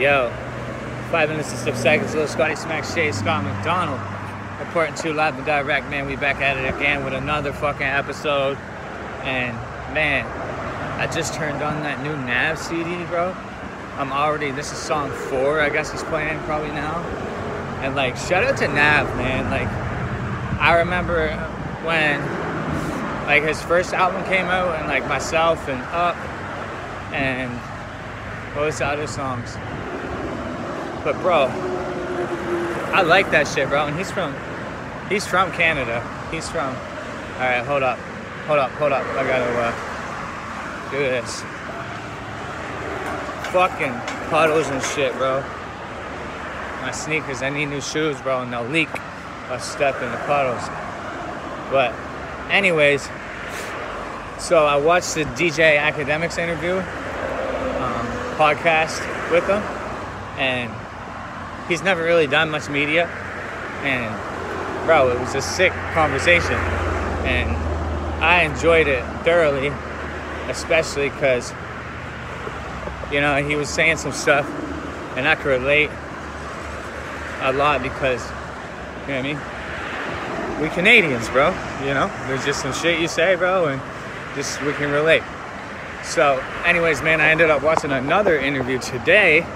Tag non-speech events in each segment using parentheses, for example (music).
Yo, five minutes and six seconds. Little Scotty Smack Shade, Scott McDonald. Reporting to live and direct, man. We back at it again with another fucking episode. And man, I just turned on that new Nav CD, bro. I'm already. This is song four, I guess he's playing probably now. And like, shout out to Nav, man. Like, I remember when like his first album came out, and like myself and Up, and what was the other songs? But bro, I like that shit, bro. And he's from he's from Canada. He's from all right, hold up. Hold up, hold up. I gotta uh, do this. Fucking puddles and shit, bro. My sneakers, I need new shoes, bro, and they'll leak I step in the puddles. But anyways, so I watched the DJ Akademiks interview um, podcast with him, and he's never really done much media. And bro, it was a sick conversation, and I enjoyed it thoroughly, especially because you know he was saying some stuff, and I could relate a lot because you know what I mean. We Canadians, bro. You know, there's just some shit you say, bro, and just we can relate. So, anyways, man, I ended up watching another interview today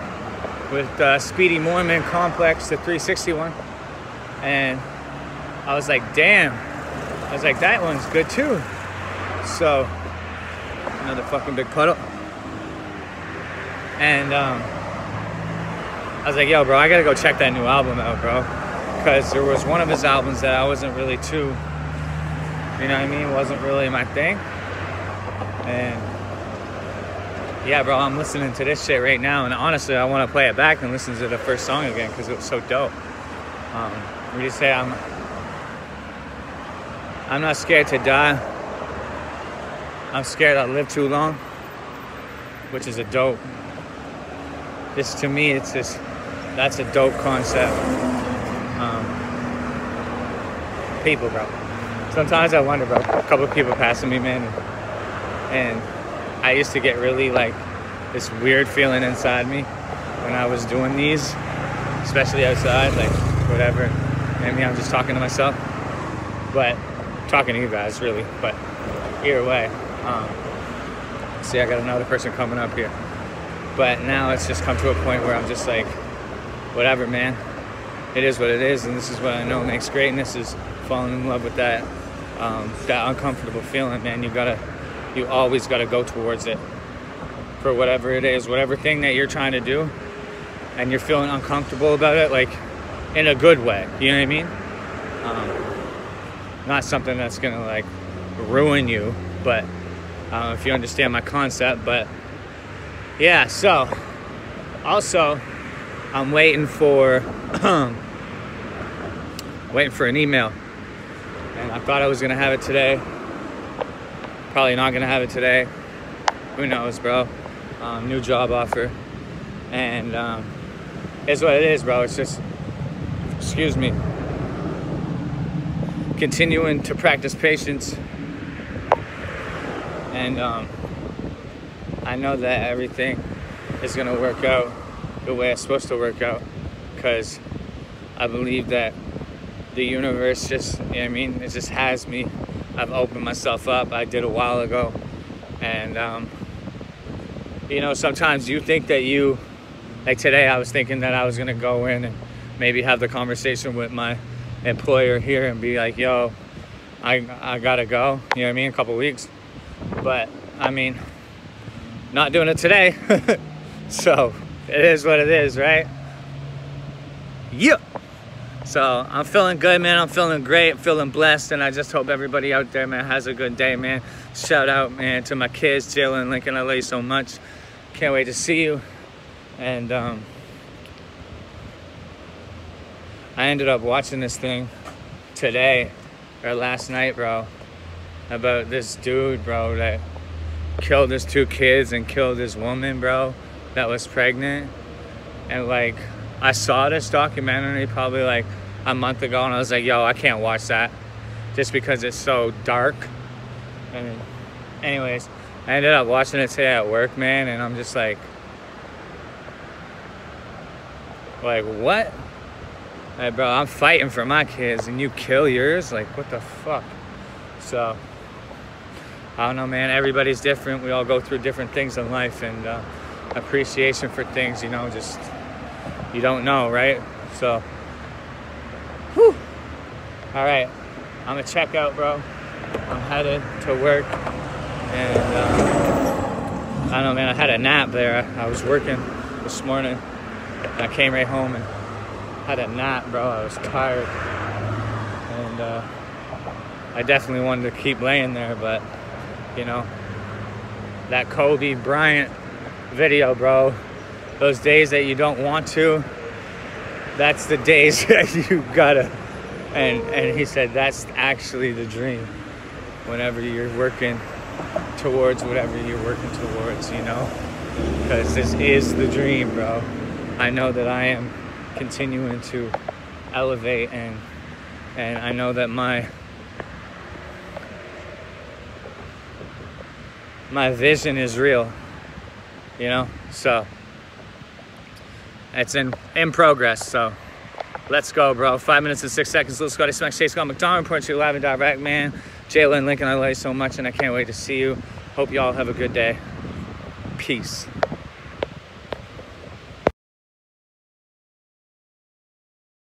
with Speedy Morman Complex, the 361, and I was like, damn. I was like, that one's good too. So, another fucking big puddle. And um, I was like, yo, bro, I gotta go check that new album out, bro. Because there was one of his albums that I wasn't really too, you know what I mean? Wasn't really my thing. And yeah, bro, I'm listening to this shit right now, and honestly, I want to play it back and listen to the first song again because it was so dope. Um, we just say I'm, I'm not scared to die. I'm scared I live too long, which is a dope. This to me, it's just that's a dope concept. Um, people, bro. Sometimes I wonder, bro. A couple people passing me, man. And, and I used to get really like this weird feeling inside me when I was doing these, especially outside, like whatever. Maybe I'm just talking to myself, but talking to you guys really. But either way, um, see, I got another person coming up here. But now it's just come to a point where I'm just like, whatever, man. It is what it is, and this is what I know makes greatness is falling in love with that um, that uncomfortable feeling, man. You gotta you always got to go towards it for whatever it is, whatever thing that you're trying to do, and you're feeling uncomfortable about it, like in a good way. You know what I mean? Um, not something that's gonna like ruin you, but uh, if you understand my concept. But yeah, so also I'm waiting for (clears throat) waiting for an email, and I thought I was gonna have it today Probably not gonna have it today. Who knows, bro? Um, new job offer, and um, it's what it is, bro. It's just, excuse me, continuing to practice patience, and um, I know that everything is gonna work out the way it's supposed to work out, because I believe that the universe just, you know I mean, it just has me I've opened myself up. I did a while ago. And, um, you know, sometimes you think that you, like today, I was thinking that I was going to go in and maybe have the conversation with my employer here and be like, yo, I, I got to go. You know what I mean? A couple weeks. But, I mean, not doing it today. (laughs) so, it is what it is, right? Yeah. So I'm feeling good, man. I'm feeling great. I'm feeling blessed, and I just hope everybody out there, man, has a good day, man. Shout out, man, to my kids, Jill Lincoln. You so much. Can't wait to see you. And um, I ended up watching this thing today or last night, bro, about this dude, bro, that killed his two kids and killed his woman, bro, that was pregnant. And like, I saw this documentary probably like a month ago and I was like, yo, I can't watch that just because it's so dark. And anyways, I ended up watching it today at work, man, and I'm just like, Like, what? Hey, bro, I'm fighting for my kids and you kill yours? Like, what the fuck? So, I don't know, man. Everybody's different. We all go through different things in life and uh, appreciation for things, you know, just you don't know, right? So, whew. All right, I'm gonna check out, bro. I'm headed to work and uh, I don't know, man. I had a nap there. I was working this morning. I came right home and had a nap, bro. I was tired, and uh, I definitely wanted to keep laying there, but you know, that Kobe Bryant video, bro. Those days that you don't want to, that's the days (laughs) that you gotta. And and he said that's actually the dream. Whenever you're working towards whatever you're working towards, you know, because this is the dream, bro. I know that I am continuing to elevate and and I know that my my vision is real you know so it's in in progress so let's go bro. Five minutes and six seconds. Little scotty smack chase scott mcdonald report you live and direct man. Jalen lincoln i love you so much and i can't wait to see you. Hope y'all have a good day. Peace